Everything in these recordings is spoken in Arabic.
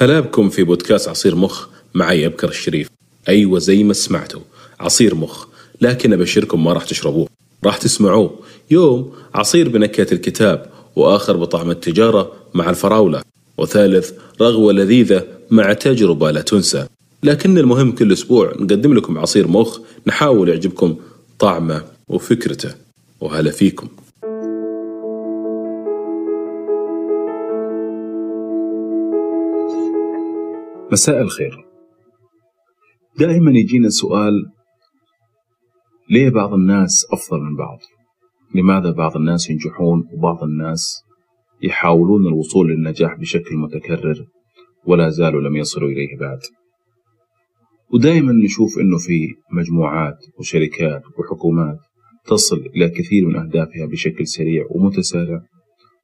هلا بكم في بودكاست عصير مخ معي أبكر الشريف. أيوة زي ما سمعتوا عصير مخ لكن أبشركم ما راح تشربوه. راح تسمعوه. يوم عصير بنكهة الكتاب وآخر بطعم التجارة مع الفراولة. وثالث رغوة لذيذة مع تجربة لا تنسى. لكن المهم كل أسبوع نقدم لكم عصير مخ نحاول يعجبكم طعمه وفكرته. وهلا فيكم. مساء الخير. دائما يجينا سؤال ليه بعض الناس أفضل من بعض؟ لماذا بعض الناس ينجحون وبعض الناس يحاولون الوصول للنجاح بشكل متكرر ولا زالوا لم يصلوا إليه بعد؟ ودائما نشوف أنه في مجموعات وشركات وحكومات تصل إلى كثير من أهدافها بشكل سريع ومتسارع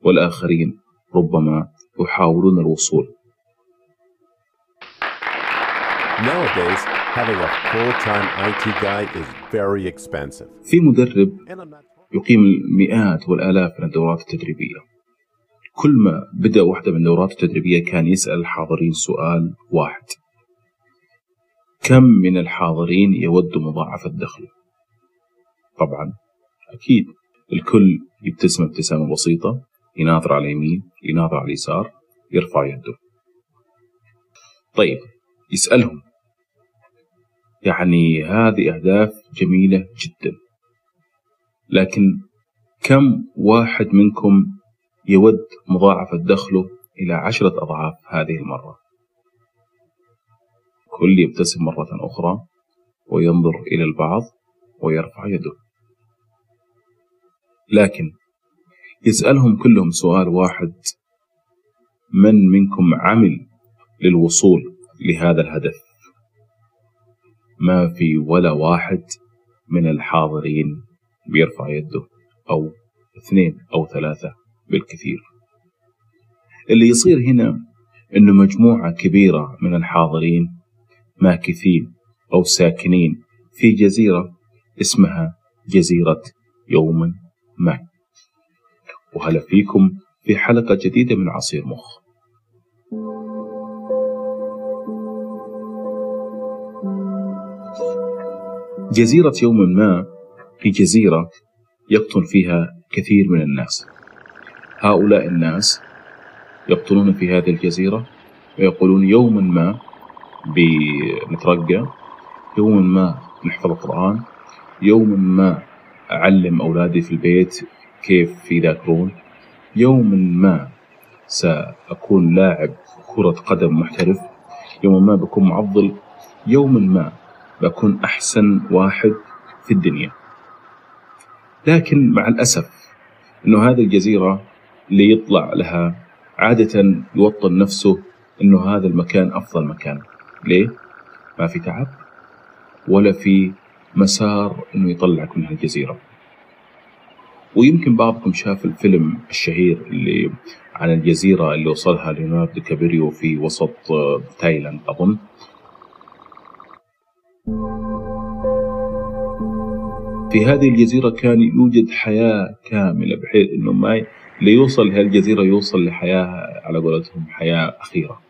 والآخرين ربما يحاولون الوصول Nowadays, having a full-time IT guy is very expensive. في مدرب يقيم المئات والآلاف من الدورات التدريبية. كل ما بدأ واحدة من الدورات التدريبية كان يسأل الحاضرين سؤال واحد. كم من الحاضرين يود مضاعفة دخله؟ طبعا أكيد. الكل يبتسم ابتسامة بسيطة يناظر على اليمين يناظر على اليسار يرفع يده. طيب يسألهم. يعني هذه أهداف جميلة جدا. لكن كم واحد منكم يود مضاعفة دخله إلى عشرة أضعاف هذه المرة؟ كل يبتسم مرة أخرى وينظر إلى البعض ويرفع يده. لكن يسألهم كلهم سؤال واحد من منكم عمل للوصول لهذا الهدف؟ ما في ولا واحد من الحاضرين بيرفع يده أو اثنين أو ثلاثة بالكثير. اللي يصير هنا أنه مجموعة كبيرة من الحاضرين ماكثين أو ساكنين في جزيرة اسمها جزيرة يوم ما. وهلا فيكم في حلقة جديدة من عصير مخ. جزيرة يوم ما هي جزيرة يقطن فيها كثير من الناس. هؤلاء الناس يقطنون في هذه الجزيرة ويقولون يوما ما بنترقى يوما ما نحفظ القرآن يوما ما أعلم أولادي في البيت كيف يذاكرون يوما ما سأكون لاعب كرة قدم محترف يوما ما بكون معضل يوما ما بكون أحسن واحد في الدنيا. لكن مع الأسف أنه هذه الجزيرة اللي يطلع لها عادة يوطن نفسه أنه هذا المكان أفضل مكان. ليه؟ ما في تعب ولا في مسار أنه يطلعك من هالجزيرة. ويمكن بعضكم شاف الفيلم الشهير اللي عن الجزيرة اللي وصلها ليوناردو كابريو في وسط تايلاند أظن. في هذه الجزيرة كان يوجد حياة كاملة بحيث إنه ما ي- اللي يوصل لهالجزيرة يوصل لحياة على قولتهم حياة أخيرة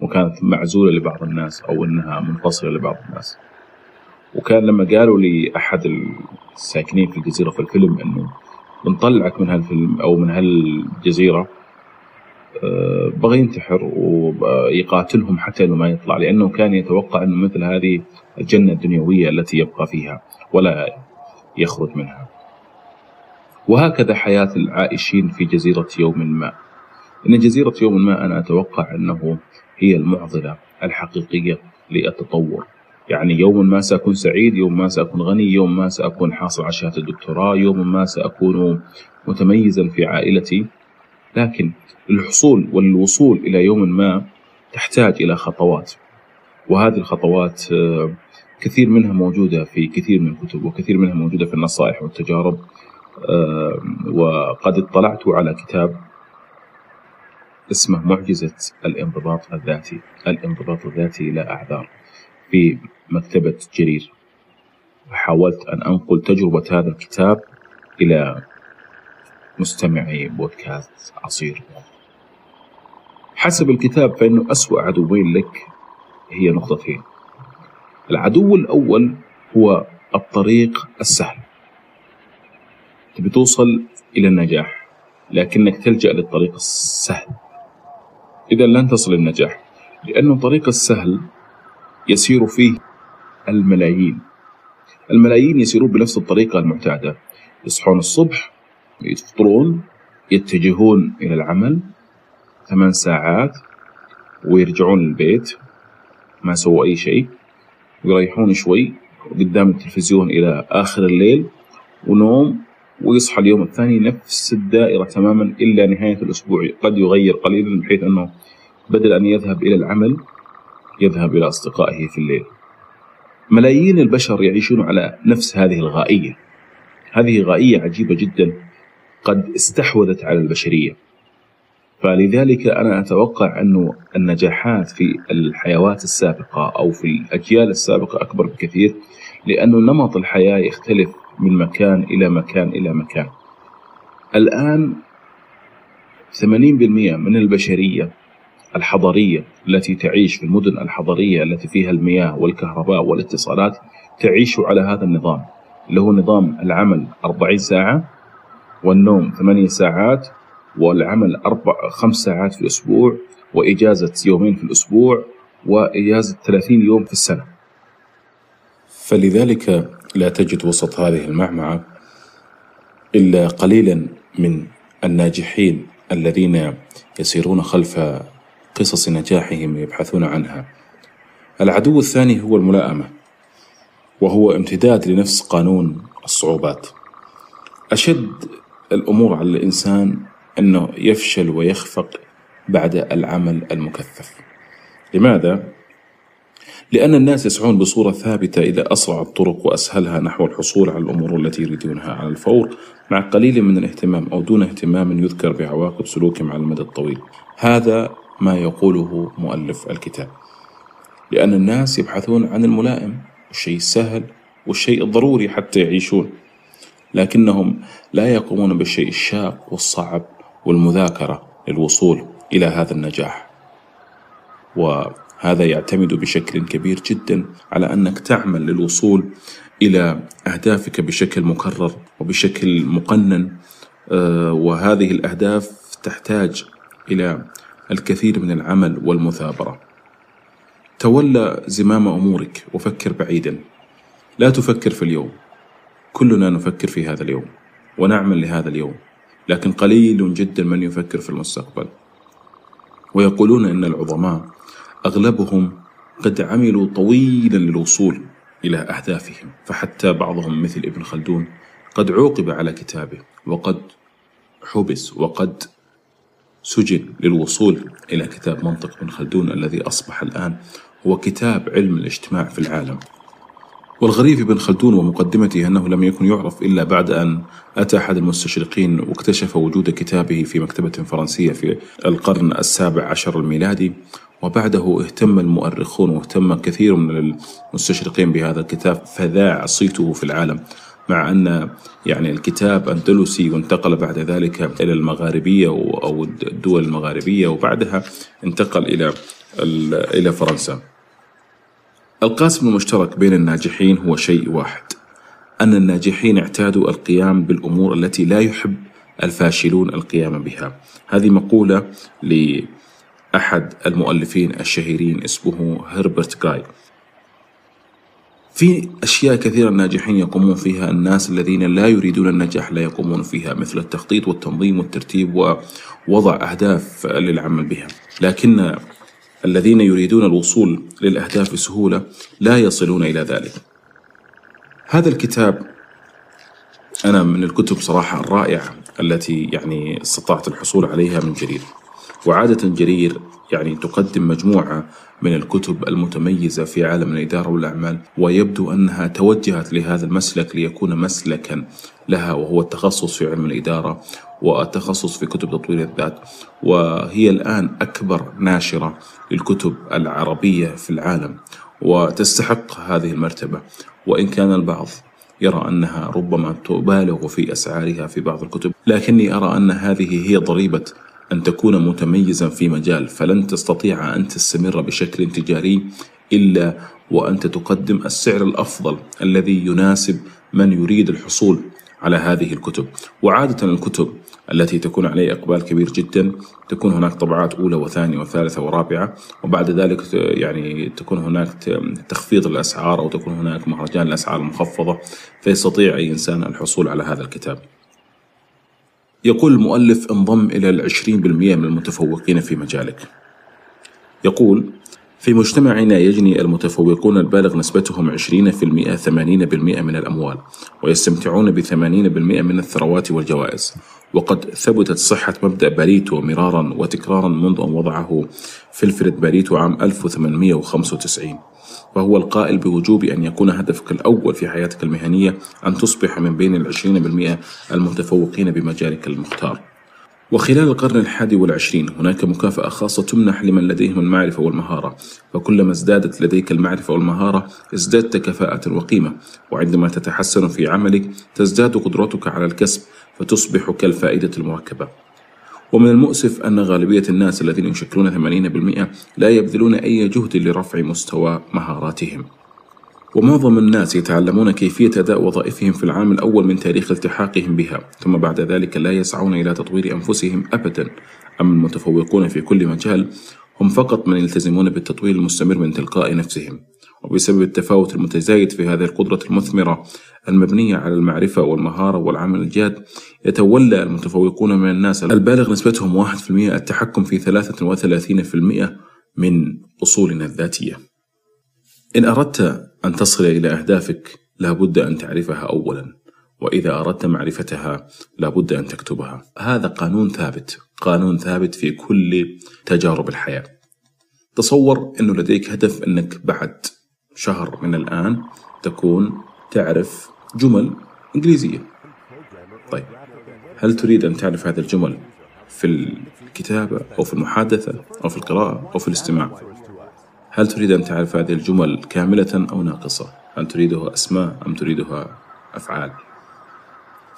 وكانت معزولة لبعض الناس أو إنها منفصلة لبعض الناس. وكان لما قالوا لأحد الساكنين في الجزيرة في الفيلم إنه بنطلعك من هالفيلم أو من هالجزيرة آه، بغى ينتحر ويقاتلهم حتى إنه ما يطلع لأنه كان يتوقع إنه مثل هذه الجنة الدنيوية التي يبقى فيها ولا يخرج منها. وهكذا حياة العائشين في جزيرة يوم ما. إن جزيرة يوم ما أنا أتوقع أنه هي المعضلة الحقيقية للتطور. يعني يوم ما سأكون سعيد، يوم ما سأكون غني، يوم ما سأكون حاصل على شهاده الدكتوراه، يوم ما سأكون متميزا في عائلتي. لكن الحصول والوصول إلى يوم ما تحتاج إلى خطوات وهذه الخطوات آه، كثير منها موجودة في كثير من الكتب وكثير منها موجودة في النصائح والتجارب وقد اطلعت على كتاب اسمه معجزة الانضباط الذاتي الانضباط الذاتي لا أعذار في مكتبة جرير. وحاولت أن أنقل تجربة هذا الكتاب إلى مستمعي بودكاست عصير. حسب الكتاب فإنه أسوأ عدوين لك هي نقطتين. العدو الأول هو الطريق السهل. تبي توصل إلى النجاح لكنك تلجأ للطريق السهل. إذا لن تصل للنجاح لأن الطريق السهل يسير فيه الملايين. الملايين يسيرون بنفس الطريقة المعتادة. يصحون الصبح يفطرون يتجهون إلى العمل ثمان ساعات ويرجعون البيت ما سووا أي شيء. ويريحون شوي قدام التلفزيون إلى آخر الليل ونوم ويصحى اليوم الثاني نفس الدائرة تماما إلا نهاية الأسبوع. قد يغير قليلا بحيث أنه بدل أن يذهب إلى العمل يذهب إلى أصدقائه في الليل. ملايين البشر يعيشون على نفس هذه الغائية. هذه غائية عجيبة جدا قد استحوذت على البشرية. فلذلك أنا أتوقع أن النجاحات في الحيوات السابقة أو في الأجيال السابقة أكبر بكثير لأن نمط الحياة يختلف من مكان إلى مكان إلى مكان. الآن 80% من البشرية الحضرية التي تعيش في المدن الحضرية التي فيها المياه والكهرباء والاتصالات تعيش على هذا النظام اللي هو نظام العمل 40 ساعة والنوم 8 ساعات والعمل أربع خمس ساعات في الأسبوع وإجازة يومين في الأسبوع وإجازة 30 يوم في السنة. فلذلك لا تجد وسط هذه المعمعة إلا قليلا من الناجحين الذين يسيرون خلف قصص نجاحهم ويبحثون عنها. العدو الثاني هو الملائمة وهو امتداد لنفس قانون الصعوبات. أشد الأمور على الإنسان أنه يفشل ويخفق بعد العمل المكثف. لماذا؟ لأن الناس يسعون بصورة ثابتة إلى أسرع الطرق وأسهلها نحو الحصول على الأمور التي يريدونها على الفور مع قليل من الاهتمام أو دون اهتمام يذكر بعواقب سلوكهم على المدى الطويل. هذا ما يقوله مؤلف الكتاب. لأن الناس يبحثون عن الملائم والشيء السهل والشيء الضروري حتى يعيشون لكنهم لا يقومون بالشيء الشاق والصعب والمذاكرة للوصول إلى هذا النجاح. وهذا يعتمد بشكل كبير جدا على أنك تعمل للوصول إلى أهدافك بشكل مكرر وبشكل مقنن. آه، وهذه الأهداف تحتاج إلى الكثير من العمل والمثابرة. تولى زمام أمورك وفكر بعيدا. لا تفكر في اليوم. كلنا نفكر في هذا اليوم ونعمل لهذا اليوم. لكن قليل جدا من يفكر في المستقبل. ويقولون إن العظماء أغلبهم قد عملوا طويلا للوصول إلى أهدافهم فحتى بعضهم مثل ابن خلدون قد عوقب على كتابه وقد حبس وقد سجن للوصول إلى كتاب منطق ابن خلدون الذي أصبح الآن هو كتاب علم الاجتماع في العالم. والغريب في ابن خلدون ومقدمته أنه لم يكن يعرف إلا بعد أن أتى أحد المستشرقين واكتشف وجود كتابه في مكتبة فرنسية في القرن السابع عشر الميلادي وبعده اهتم المؤرخون واهتم كثير من المستشرقين بهذا الكتاب فذاع صيته في العالم مع أن يعني الكتاب أندلسي وانتقل بعد ذلك إلى المغاربية أو الدول المغاربية وبعدها انتقل إلى إلى فرنسا. القاسم المشترك بين الناجحين هو شيء واحد أن الناجحين اعتادوا القيام بالأمور التي لا يحب الفاشلون القيام بها. هذه مقولة لأحد المؤلفين الشهيرين اسمه هربرت جاي. في أشياء كثيرة الناجحين يقومون فيها الناس الذين لا يريدون النجاح لا يقومون فيها مثل التخطيط والتنظيم والترتيب ووضع أهداف للعمل بها. لكن الذين يريدون الوصول للأهداف بسهولة لا يصلون إلى ذلك. هذا الكتاب أنا من الكتب صراحة الرائعة التي يعني استطعت الحصول عليها من جرير وعادة جرير يعني تقدم مجموعة من الكتب المتميزة في عالم الإدارة والأعمال ويبدو أنها توجهت لهذا المسلك ليكون مسلكا لها وهو التخصص في علم الإدارة والتخصص في كتب تطوير الذات وهي الآن أكبر ناشرة للكتب العربية في العالم وتستحق هذه المرتبة. وإن كان البعض يرى أنها ربما تبالغ في أسعارها في بعض الكتب لكني أرى أن هذه هي ضريبة أن تكون متميزا في مجال فلن تستطيع أن تستمر بشكل تجاري إلا وأنت تقدم السعر الأفضل الذي يناسب من يريد الحصول على هذه الكتب. وعادة الكتب التي تكون عليه إقبال كبير جدا تكون هناك طبعات أولى وثانية وثالثة ورابعة وبعد ذلك يعني تكون هناك تخفيض الأسعار أو تكون هناك مهرجان الأسعار المخفضة فيستطيع أي إنسان الحصول على هذا الكتاب. يقول المؤلف انضم إلى العشرين بالمئة من المتفوقين في مجالك. يقول في مجتمعنا يجني المتفوقون البالغ نسبتهم 20% 80% من الأموال ويستمتعون ب 80% من الثروات والجوائز وقد ثبتت صحة مبدأ باريتو مرارا وتكرارا منذ أن وضعه فيلفريد باريتو عام 1895 وهو القائل بوجوب أن يكون هدفك الأول في حياتك المهنية أن تصبح من بين العشرين بالمئة المتفوقين بمجالك المختار. وخلال القرن الحادي والعشرين هناك مكافأة خاصة تمنح لمن لديهم المعرفة والمهارة فكلما ازدادت لديك المعرفة والمهارة ازددت كفاءة وقيمة وعندما تتحسن في عملك تزداد قدرتك على الكسب فتصبح كالفائدة المركبة ومن المؤسف أن غالبية الناس الذين يشكلون 80% لا يبذلون أي جهد لرفع مستوى مهاراتهم. ومعظم الناس يتعلمون كيفية أداء وظائفهم في العام الأول من تاريخ التحاقهم بها ثم بعد ذلك لا يسعون إلى تطوير أنفسهم أبدا. أما المتفوقون في كل مجال هم فقط من يلتزمون بالتطوير المستمر من تلقاء نفسهم. وبسبب التفاوت المتزايد في هذه القدرة المثمرة المبنية على المعرفة والمهارة والعمل الجاد يتولى المتفوقون من الناس البالغ نسبتهم 1% التحكم في 33% من أصولنا الذاتية. إن أردت أن تصل إلى أهدافك لابد أن تعرفها أولا وإذا أردت معرفتها لابد أن تكتبها. هذا قانون ثابت قانون ثابت في كل تجارب الحياة. تصور أنه لديك هدف أنك بعد شهر من الآن تكون تعرف جمل إنجليزية. طيب هل تريد أن تعرف هذه الجمل في الكتابة أو في المحادثة أو في القراءة أو في الاستماع؟ هل تريد أن تعرف هذه الجمل كاملة أو ناقصة؟ هل تريدها أسماء أم تريدها أفعال؟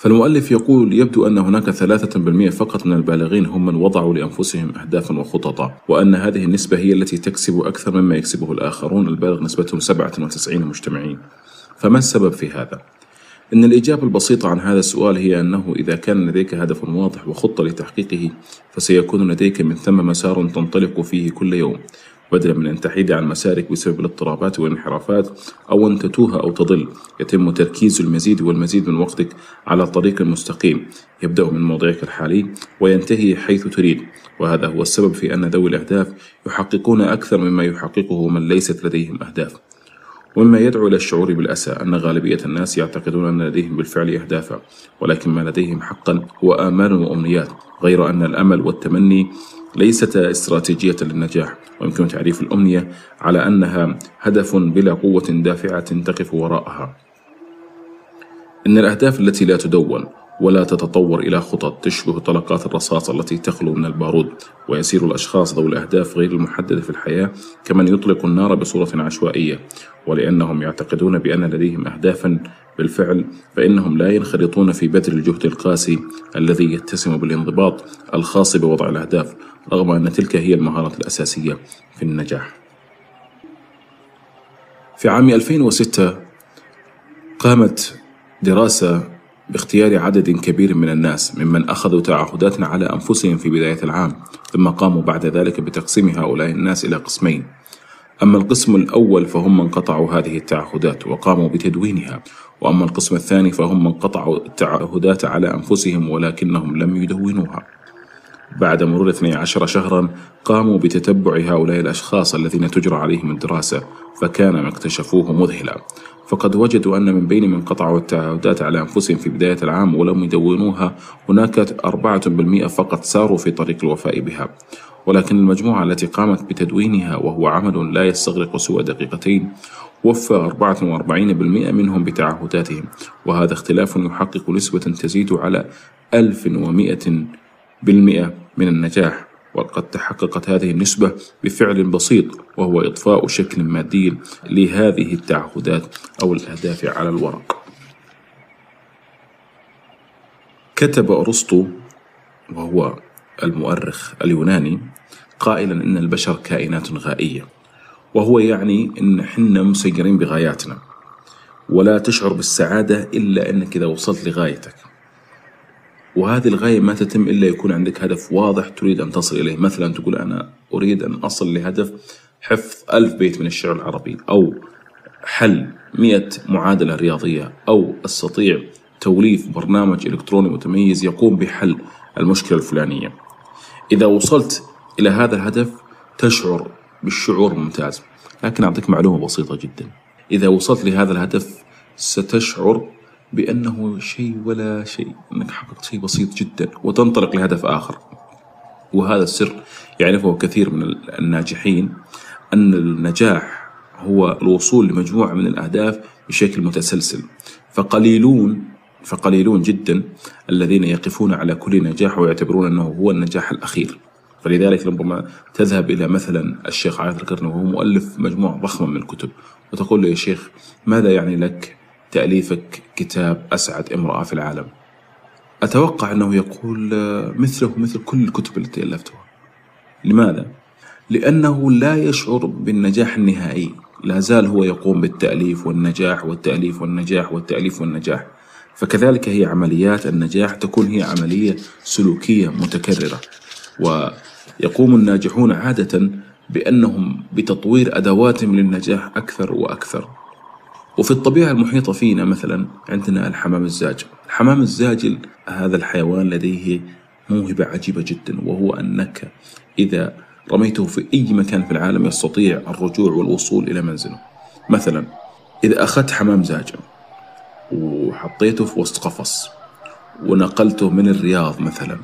فالمؤلف يقول يبدو أن هناك ثلاثة بالمئة فقط من البالغين هم من وضعوا لأنفسهم أهدافا وخططا وأن هذه النسبة هي التي تكسب أكثر مما يكسبه الآخرون البالغ نسبتهم 97 مجتمعين فما السبب في هذا؟ إن الإجابة البسيطة عن هذا السؤال هي أنه إذا كان لديك هدف واضح وخطة لتحقيقه فسيكون لديك من ثم مسار تنطلق فيه كل يوم بدلا من أن تحيد عن مسارك بسبب الاضطرابات والانحرافات أو أن تتوه أو تضل يتم تركيز المزيد والمزيد من وقتك على الطريق المستقيم يبدأ من موضعك الحالي وينتهي حيث تريد. وهذا هو السبب في أن ذوي الأهداف يحققون أكثر مما يحققه من ليست لديهم أهداف. ومما يدعو إلى الشعور بالأسى أن غالبية الناس يعتقدون أن لديهم بالفعل أهدافا ولكن ما لديهم حقا هو آمال وأمنيات غير أن الأمل والتمني ليست استراتيجية للنجاح ويمكن تعريف الأمنية على أنها هدف بلا قوة دافعة تقف وراءها. إن الأهداف التي لا تدون ولا تتطور إلى خطط تشبه طلقات الرصاص التي تخلو من البارود ويسير الأشخاص ذوي الأهداف غير المحددة في الحياة كمن يطلق النار بصورة عشوائية ولأنهم يعتقدون بأن لديهم أهدافا بالفعل فإنهم لا ينخرطون في بذل الجهد القاسي الذي يتسم بالانضباط الخاص بوضع الأهداف رغم أن تلك هي المهارة الأساسية في النجاح. في عام 2006 قامت دراسة باختيار عدد كبير من الناس ممن أخذوا تعهدات على أنفسهم في بداية العام ثم قاموا بعد ذلك بتقسيم هؤلاء الناس إلى قسمين. أما القسم الأول فهم من قطعوا هذه التعهدات وقاموا بتدوينها وأما القسم الثاني فهم من قطعوا التعهدات على أنفسهم ولكنهم لم يدونوها. بعد مرور 12 شهرا قاموا بتتبع هؤلاء الأشخاص الذين تجرى عليهم الدراسة فكان ما اكتشفوه مذهلا. فقد وجدوا أن من بين من قطعوا التعهدات على أنفسهم في بداية العام ولم يدونوها هناك 4% فقط ساروا في طريق الوفاء بها. ولكن المجموعة التي قامت بتدوينها وهو عمل لا يستغرق سوى دقيقتين وفى 44% منهم بتعهداتهم وهذا اختلاف يحقق نسبة تزيد على 1100 بالمئة من النجاح وقد تحققت هذه النسبة بفعل بسيط وهو إضفاء شكل مادي لهذه التعهدات أو الأهداف على الورق. كتب أرسطو وهو المؤرخ اليوناني قائلا إن البشر كائنات غائية وهو يعني إن حنا مسيرين بغاياتنا ولا تشعر بالسعادة إلا إنك إذا وصلت لغايتك. وهذه الغاية ما تتم إلا يكون عندك هدف واضح تريد أن تصل إليه. مثلا تقول أنا أريد أن أصل لهدف حفظ ألف بيت من الشعر العربي أو حل مئة معادلة رياضية أو أستطيع توليف برنامج إلكتروني متميز يقوم بحل المشكلة الفلانية. إذا وصلت إلى هذا الهدف تشعر بالشعور ممتاز. لكن أعطيك معلومة بسيطة جدا. إذا وصلت لهذا الهدف ستشعر بأنه شيء ولا شيء أنك حققت شيء بسيط جدا وتنطلق لهدف آخر. وهذا السر يعرفه كثير من الناجحين أن النجاح هو الوصول لمجموعة من الأهداف بشكل متسلسل. فقليلون فقليلون جدا الذين يقفون على كل نجاح ويعتبرون أنه هو النجاح الأخير. فلذلك ربما تذهب إلى مثلا الشيخ عايض القرني وهو مؤلف مجموعة ضخمة من الكتب وتقول له يا شيخ ماذا يعني لك تأليفك كتاب أسعد امرأة في العالم؟ أتوقع أنه يقول مثله مثل كل الكتب التي ألفتها. لماذا؟ لأنه لا يشعر بالنجاح النهائي. لا زال هو يقوم بالتأليف والنجاح والتأليف والنجاح والتأليف والنجاح. فكذلك هي عمليات النجاح تكون هي عملية سلوكية متكررة. ويقوم الناجحون عادة بأنهم بتطوير أدواتهم للنجاح أكثر وأكثر. وفي الطبيعة المحيطة فينا مثلا عندنا الحمام الزاجل. الحمام الزاجل هذا الحيوان لديه موهبة عجيبة جدا وهو أنك إذا رميته في أي مكان في العالم يستطيع الرجوع والوصول إلى منزله. مثلا إذا أخذت حمام زاجل وحطيته في وسط قفص ونقلته من الرياض مثلا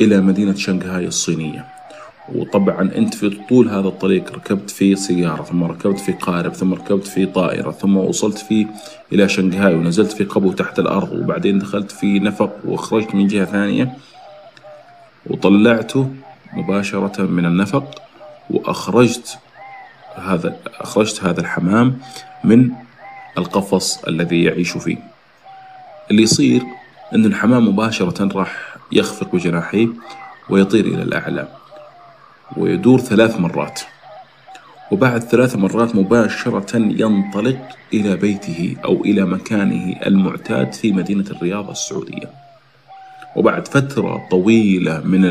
إلى مدينة شنغهاي الصينية. وطبعا أنت في طول هذا الطريق ركبت في سيارة ثم ركبت في قارب ثم ركبت في طائرة ثم وصلت فيه إلى شنغهاي ونزلت في قبو تحت الأرض وبعدين دخلت في نفق وخرجت من جهة ثانية. وطلعته مباشرة من النفق وأخرجت هذا أخرجت هذا الحمام من القفص الذي يعيش فيه. اللي يصير أن الحمام مباشرة راح يخفق بجناحيه ويطير إلى الأعلى ويدور ثلاث مرات. وبعد ثلاث مرات مباشرة ينطلق إلى بيته أو إلى مكانه المعتاد في مدينة الرياض السعودية. وبعد فترة طويلة من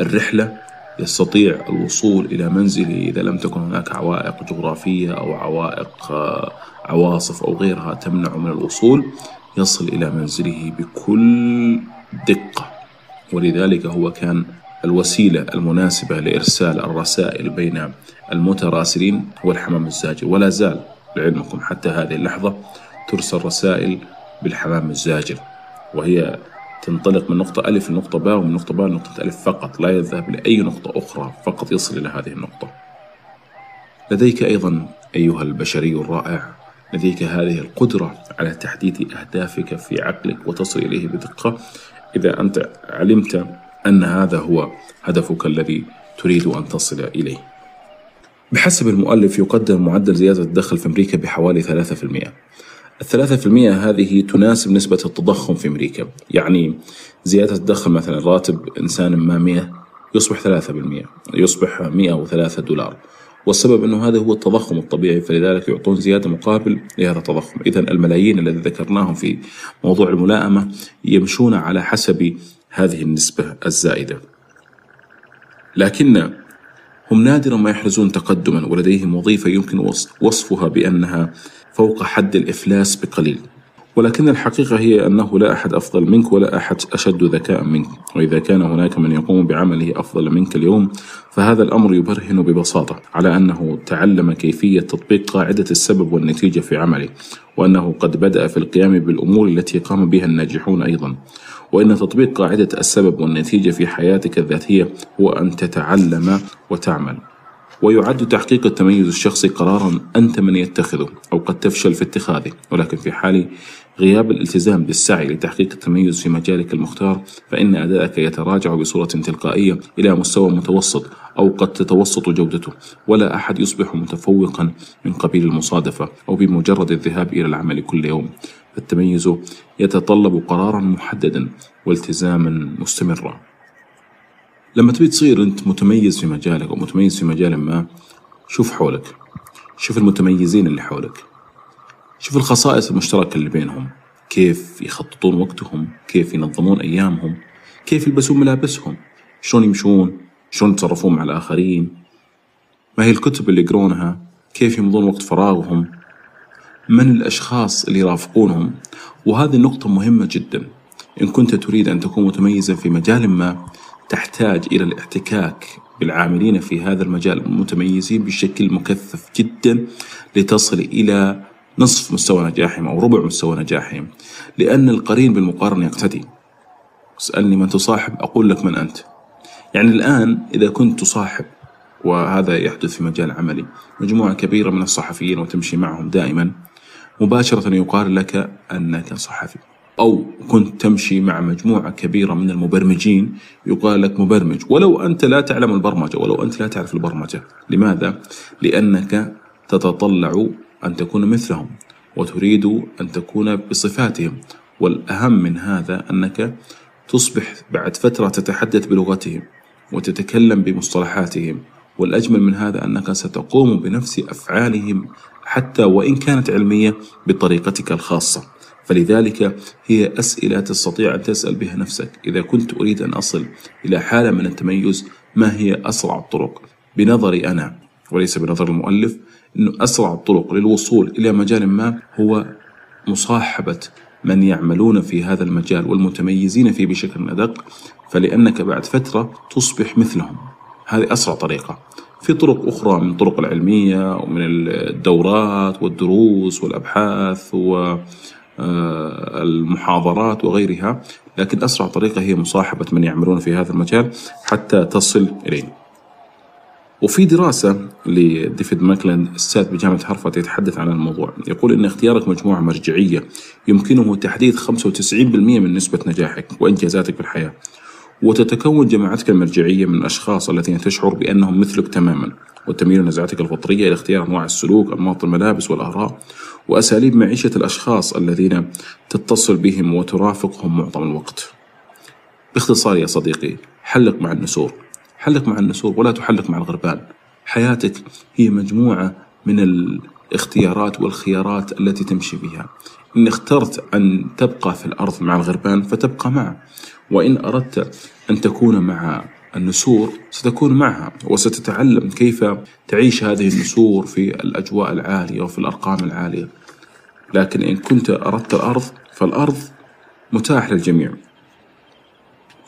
الرحلة يستطيع الوصول إلى منزله إذا لم تكن هناك عوائق جغرافية أو عوائق آه، عواصف أو غيرها تمنع من الوصول يصل إلى منزله بكل دقة. ولذلك هو كان الوسيلة المناسبة لإرسال الرسائل بين المتراسلين هو الحمام الزاجر. ولا زال لعلمكم حتى هذه اللحظة ترسل رسائل بالحمام الزاجر وهي تنطلق من نقطة ألف لنقطة باء ومن نقطة باء لنقطة ألف فقط لا يذهب لأي نقطة أخرى فقط يصل إلى هذه النقطة. لديك أيضا أيها البشري الرائع لديك هذه القدرة على تحديد أهدافك في عقلك وتصل إليه بدقة. إذا أنت علمت أن هذا هو هدفك الذي تريد أن تصل إليه. بحسب المؤلف يقدر معدل زيادة الدخل في أمريكا بحوالي 3% الثلاثة في المئة هذه تناسب نسبة التضخم في أمريكا. يعني زيادة الدخل مثلا راتب إنسان ما 100 يصبح ثلاثة بالمئة يصبح 103 دولار. والسبب أنه هذا هو التضخم الطبيعي فلذلك يعطون زيادة مقابل لهذا التضخم. إذا الملايين الذي ذكرناهم في موضوع الملائمة يمشون على حسب هذه النسبة الزائدة. لكن هم نادرا ما يحرزون تقدما ولديهم وظيفة يمكن وصفها بأنها فوق حد الإفلاس بقليل. ولكن الحقيقة هي أنه لا أحد أفضل منك ولا أحد أشد ذكاء منك. وإذا كان هناك من يقوم بعمله أفضل منك اليوم فهذا الأمر يبرهن ببساطة على أنه تعلم كيفية تطبيق قاعدة السبب والنتيجة في عمله وأنه قد بدأ في القيام بالأمور التي قام بها الناجحون أيضا. وأن تطبيق قاعدة السبب والنتيجة في حياتك الذاتية هو أن تتعلم وتعمل. ويعد تحقيق التميز الشخصي قرارا أنت من يتخذه أو قد تفشل في اتخاذه. ولكن في حال غياب الالتزام بالسعي لتحقيق التميز في مجالك المختار فإن أدائك يتراجع بصورة تلقائية إلى مستوى متوسط أو قد تتوسط جودته. ولا أحد يصبح متفوقا من قبيل المصادفة أو بمجرد الذهاب إلى العمل كل يوم. التميز يتطلب قرارا محددا والتزاما مستمرا. لما تبي تصير أنت متميز في مجالك أو متميز في مجال ما شوف حولك. شوف المتميزين اللي حولك. شوف الخصائص المشتركة اللي بينهم. كيف يخططون وقتهم؟ كيف ينظمون أيامهم؟ كيف يلبسون ملابسهم؟ شلون يمشون؟ شلون يتصرفون مع الآخرين؟ ما هي الكتب اللي يقرونها؟ كيف يمضون وقت فراغهم؟ من الأشخاص اللي يرافقونهم؟ وهذه النقطة مهمة جدا. إن كنت تريد أن تكون متميزا في مجال ما تحتاج إلى الاحتكاك بالعاملين في هذا المجال المتميزين بشكل مكثف جدا لتصل إلى نصف مستوى نجاحهم أو ربع مستوى نجاحهم. لأن القرين بالمقارنة يقتدي. اسألني من تصاحب أقول لك من أنت. يعني الآن إذا كنت تصاحب وهذا يحدث في مجال عملي مجموعة كبيرة من الصحفيين وتمشي معهم دائما مباشرة يقال لك أنك صحفي. أو كنت تمشي مع مجموعة كبيرة من المبرمجين يقال لك مبرمج. ولو أنت لا تعلم البرمجة ولو أنت لا تعرف البرمجة. لماذا؟ لأنك تتطلع أن تكون مثلهم وتريد أن تكون بصفاتهم. والأهم من هذا أنك تصبح بعد فترة تتحدث بلغتهم وتتكلم بمصطلحاتهم. والأجمل من هذا أنك ستقوم بنفس أفعالهم حتى وإن كانت علمية بطريقتك الخاصة. فلذلك هي أسئلة تستطيع أن تسأل بها نفسك. إذا كنت أريد أن أصل إلى حالة من التميز ما هي أسرع الطرق؟ بنظري أنا وليس بنظر المؤلف أنه أسرع الطرق للوصول إلى مجال ما هو مصاحبة من يعملون في هذا المجال والمتميزين فيه بشكل أدق فلأنك بعد فترة تصبح مثلهم. هذه أسرع طريقة. في طرق أخرى من الطرق العلمية ومن الدورات والدروس والأبحاث والمحاضرات وغيرها لكن أسرع طريقة هي مصاحبة من يعملون في هذا المجال حتى تصل إليه وفي دراسة لديفيد ماكلاند أستاذ بجامعة هارفارد يتحدث عن الموضوع. يقول أن اختيارك مجموعة مرجعية يمكنه تحديد 95% من نسبة نجاحك وإنجازاتك في الحياة وتتكون جماعتك المرجعية من الأشخاص الذين تشعر بأنهم مثلك تماما. وتميل نزعتك الفطرية إلى اختيار أنواع السلوك أنماط الملابس والآراء وأساليب معيشة الأشخاص الذين تتصل بهم وترافقهم معظم الوقت. باختصار يا صديقي حلق مع النسور. حلق مع النسور ولا تحلق مع الغربان. حياتك هي مجموعة من الاختيارات والخيارات التي تمشي بها. إن اخترت أن تبقى في الأرض مع الغربان فتبقى معه وإن أردت أن تكون مع النسور ستكون معها وستتعلم كيف تعيش هذه النسور في الأجواء العالية وفي الأرقام العالية. لكن إن كنت أردت الأرض فالأرض متاح للجميع.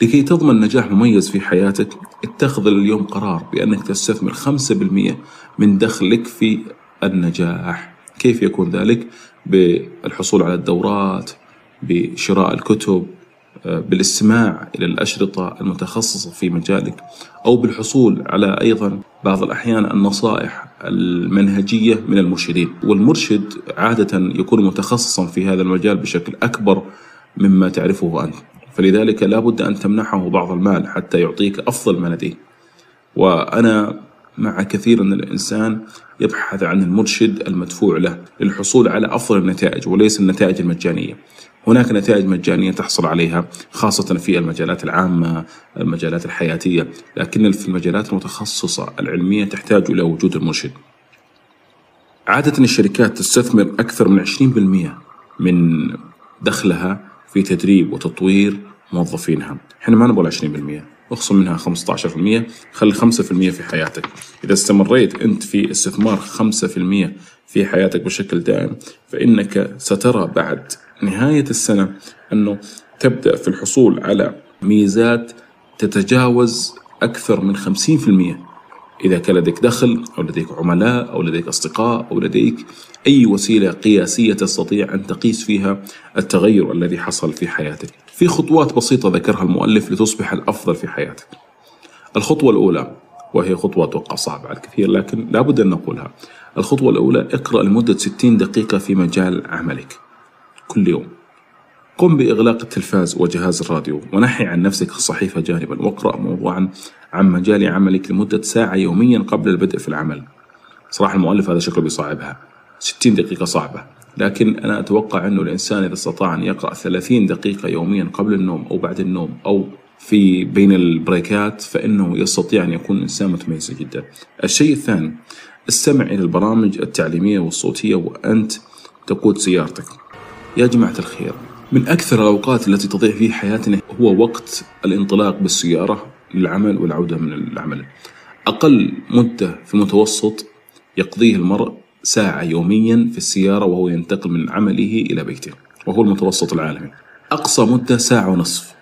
لكي تضمن نجاح مميز في حياتك اتخذ اليوم قرار بأنك تستثمر 5% من دخلك في النجاح. كيف يكون ذلك؟ بالحصول على الدورات بشراء الكتب بالاستماع إلى الأشرطة المتخصصة في مجالك أو بالحصول على أيضا بعض الأحيان النصائح المنهجية من المرشدين. والمرشد عادة يكون متخصصا في هذا المجال بشكل أكبر مما تعرفه أنت. فلذلك لا بد أن تمنحه بعض المال حتى يعطيك أفضل ما لديه. وأنا مع كثير من الإنسان يبحث عن المرشد المدفوع له للحصول على أفضل النتائج وليس النتائج المجانية. هناك نتائج مجانية تحصل عليها خاصة في المجالات العامة المجالات الحياتية لكن في المجالات المتخصصة العلمية تحتاج إلى وجود المرشد. عادة الشركات تستثمر أكثر من 20% من دخلها في تدريب وتطوير موظفينها. إحنا ما نبغى 20% اخصم منها 15% خلي 5% في حياتك. إذا استمريت أنت في استثمار 5% في حياتك بشكل دائم فإنك سترى بعد نهاية السنة أنه تبدأ في الحصول على ميزات تتجاوز أكثر من 50% إذا كان لديك دخل أو لديك عملاء أو لديك أصدقاء أو لديك أي وسيلة قياسية تستطيع أن تقيس فيها التغير الذي حصل في حياتك. في خطوات بسيطة ذكرها المؤلف لتصبح الأفضل في حياتك. الخطوة الأولى وهي خطوة أتوقع صعبة على الكثير لكن لابد أن نقولها. الخطوة الأولى اقرأ لمدة 60 دقيقة في مجال عملك كل يوم. قم بإغلاق التلفاز وجهاز الراديو ونحي عن نفسك الصحيفة جانبا واقرأ موضوعا عن مجال عملك لمدة ساعة يوميا قبل البدء في العمل صراحة المؤلف هذا شكله بيصعبها 60 دقيقة صعبة لكن أنا أتوقع أنه الإنسان إذا استطاع أن يقرأ 30 دقيقة يوميا قبل النوم أو بعد النوم أو في بين البريكات فإنه يستطيع أن يكون إنسان متميز جدا. الشيء الثاني استمع إلى البرامج التعليمية والصوتية وأنت تقود سيارتك. يا جماعة الخير من أكثر الأوقات التي تضيع في حياتنا هو وقت الانطلاق بالسيارة للعمل والعودة من العمل. أقل مدة في المتوسط يقضيه المرء ساعة يوميا في السيارة وهو ينتقل من عمله إلى بيته وهو المتوسط العالمي. أقصى مدة ساعة ونصف.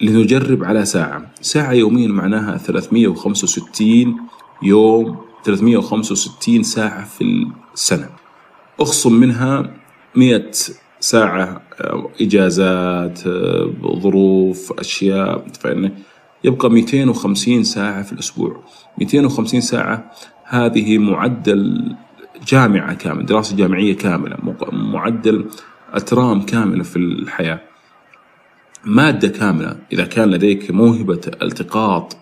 لنجرب على ساعة. ساعة يوميا معناها 365 يوم 365 ساعة في السنة. أخصم منها 100 ساعة آه، إجازات آه، ظروف أشياء يبقى 250 ساعة في الأسبوع. 250 ساعة هذه معدل جامعة كاملة دراسة جامعية كاملة معدل أترام كاملة في الحياة. مادة كاملة إذا كان لديك موهبة التقاط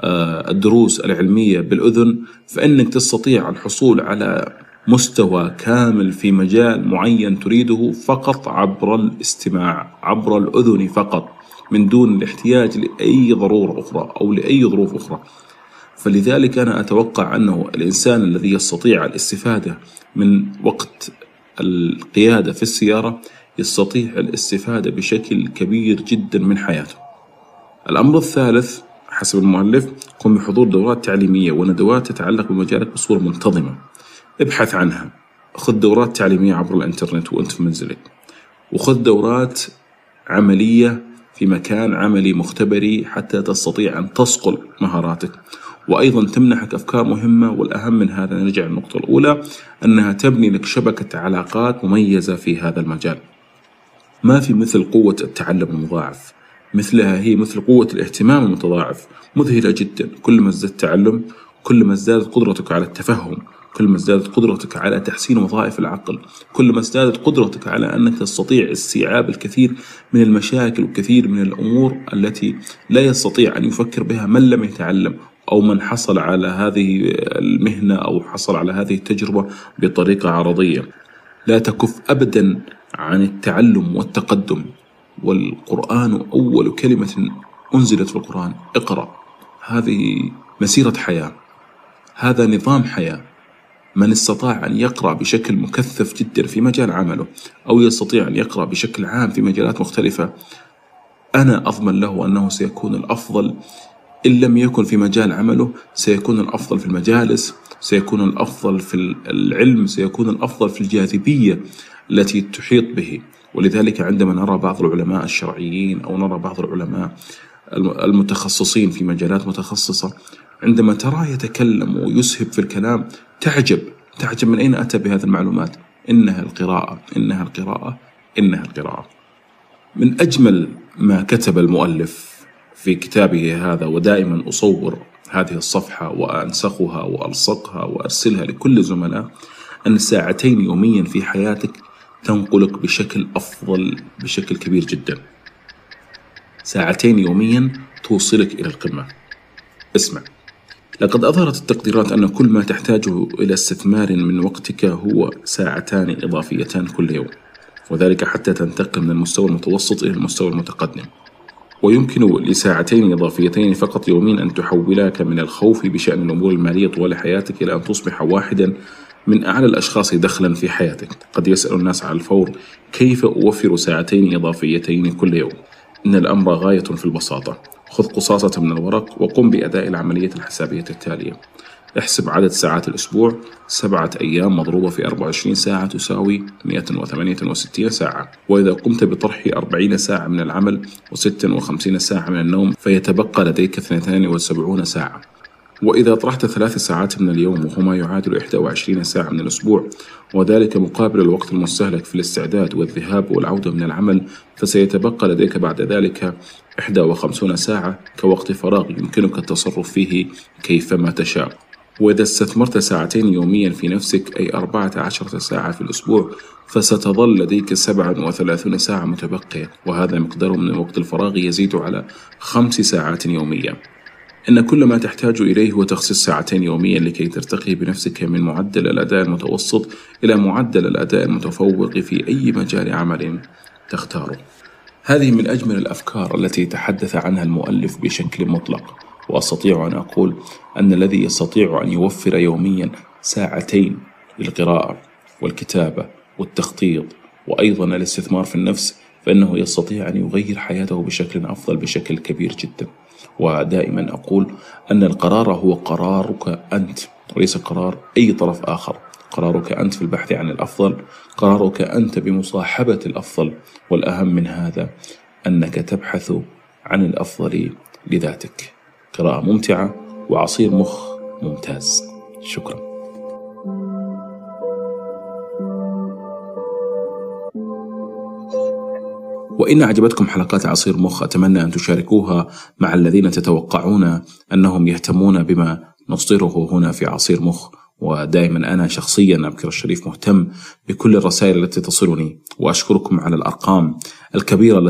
آه، الدروس العلمية بالأذن فإنك تستطيع الحصول على مستوى كامل في مجال معين تريده فقط عبر الاستماع عبر الأذن فقط من دون الاحتياج لأي ضرورة أخرى أو لأي ظروف أخرى. فلذلك أنا أتوقع أنه الإنسان الذي يستطيع الاستفادة من وقت القيادة في السيارة يستطيع الاستفادة بشكل كبير جدا من حياته. الأمر الثالث حسب المؤلف قم بحضور دورات تعليمية وندوات تتعلق بمجالك بصورة منتظمة. ابحث عنها. خذ دورات تعليمية عبر الإنترنت وأنت في منزلك. وخذ دورات عملية في مكان عملي مختبري حتى تستطيع أن تصقل مهاراتك. وأيضا تمنحك أفكار مهمة والأهم من هذا نرجع للنقطة الأولى أنها تبني لك شبكة علاقات مميزة في هذا المجال. ما في مثل قوة التعلم المضاعف. مثلها هي مثل قوة الاهتمام المتضاعف. مذهلة جدا. كل ما ازددت تعلم كل ما ازدادت قدرتك على التفهم كل ما ازدادت قدرتك على تحسين وظائف العقل كل ما ازدادت قدرتك على أنك تستطيع استيعاب الكثير من المشاكل والكثير من الأمور التي لا يستطيع أن يفكر بها من لم يتعلم أو من حصل على هذه المهنة أو حصل على هذه التجربة بطريقة عرضية. لا تكف أبدا عن التعلم والتقدم. والقرآن أول كلمة أنزلت في القرآن. اقرأ. هذه مسيرة حياة. هذا نظام حياة. من استطاع أن يقرأ بشكل مكثف جدا في مجال عمله أو يستطيع أن يقرأ بشكل عام في مجالات مختلفة أنا أضمن له أنه سيكون الأفضل. إن لم يكن في مجال عمله سيكون الأفضل في المجالس سيكون الأفضل في العلم سيكون الأفضل في الجاذبية. التي تحيط به. ولذلك عندما نرى بعض العلماء الشرعيين أو نرى بعض العلماء المتخصصين في مجالات متخصصة عندما تراه يتكلم ويسهب في الكلام تعجب. تعجب من أين أتى بهذه المعلومات؟ إنها القراءة. إنها القراءة. إنها القراءة. من أجمل ما كتب المؤلف في كتابه هذا ودائما أصور هذه الصفحة وأنسخها وألصقها وأرسلها لكل الزملاء أن ساعتين يوميا في حياتك تنقلك بشكل أفضل بشكل كبير جدا. ساعتين يوميا توصلك إلى القمة. اسمع. لقد أظهرت التقديرات أن كل ما تحتاجه إلى استثمار من وقتك هو ساعتان إضافيتان كل يوم وذلك حتى تنتقل من المستوى المتوسط إلى المستوى المتقدم. ويمكن لساعتين إضافيتين فقط يوميا أن تحولك من الخوف بشأن الأمور المالية طوال حياتك إلى أن تصبح واحدا من أعلى الأشخاص دخلا في حياتك. قد يسأل الناس على الفور كيف أوفر ساعتين إضافيتين كل يوم؟ إن الأمر غاية في البساطة. خذ قصاصة من الورق وقم بأداء العملية الحسابية التالية. احسب عدد ساعات الأسبوع. سبعة أيام مضروبة في 24 ساعة تساوي 168 ساعة. وإذا قمت بطرح 40 ساعة من العمل و56 ساعة من النوم فيتبقى لديك 72 ساعة. وإذا طرحت ثلاث ساعات من اليوم وهو ما يعادل 21 ساعة من الأسبوع وذلك مقابل الوقت المستهلك في الاستعداد والذهاب والعودة من العمل فسيتبقى لديك بعد ذلك 51 ساعة كوقت فراغ يمكنك التصرف فيه كيفما تشاء. وإذا استثمرت ساعتين يوميا في نفسك أي 14 ساعة في الأسبوع فستظل لديك 37 ساعة متبقية وهذا مقدار من وقت الفراغ يزيد على خمس ساعات يوميا. إن كل ما تحتاج إليه هو تخصيص ساعتين يوميا لكي ترتقي بنفسك من معدل الأداء المتوسط إلى معدل الأداء المتفوق في أي مجال عمل تختاره. هذه من أجمل الأفكار التي تحدث عنها المؤلف بشكل مطلق وأستطيع أن أقول أن الذي يستطيع أن يوفر يوميا ساعتين للقراءة والكتابة والتخطيط وأيضا الاستثمار في النفس فإنه يستطيع أن يغير حياته بشكل أفضل بشكل كبير جدا ودائما أقول أن القرار هو قرارك أنت وليس قرار أي طرف آخر. قرارك أنت في البحث عن الأفضل قرارك أنت بمصاحبة الأفضل. والأهم من هذا أنك تبحث عن الأفضل لذاتك. قراءة ممتعة وعصير مخ ممتاز. شكرا. وإن أعجبتكم حلقات عصير مخ أتمنى أن تشاركوها مع الذين تتوقعون أنهم يهتمون بما نصدره هنا في عصير مخ. ودائما أنا شخصيا أبكر الشريف مهتم بكل الرسائل التي تصلني وأشكركم على الأرقام الكبيرة التي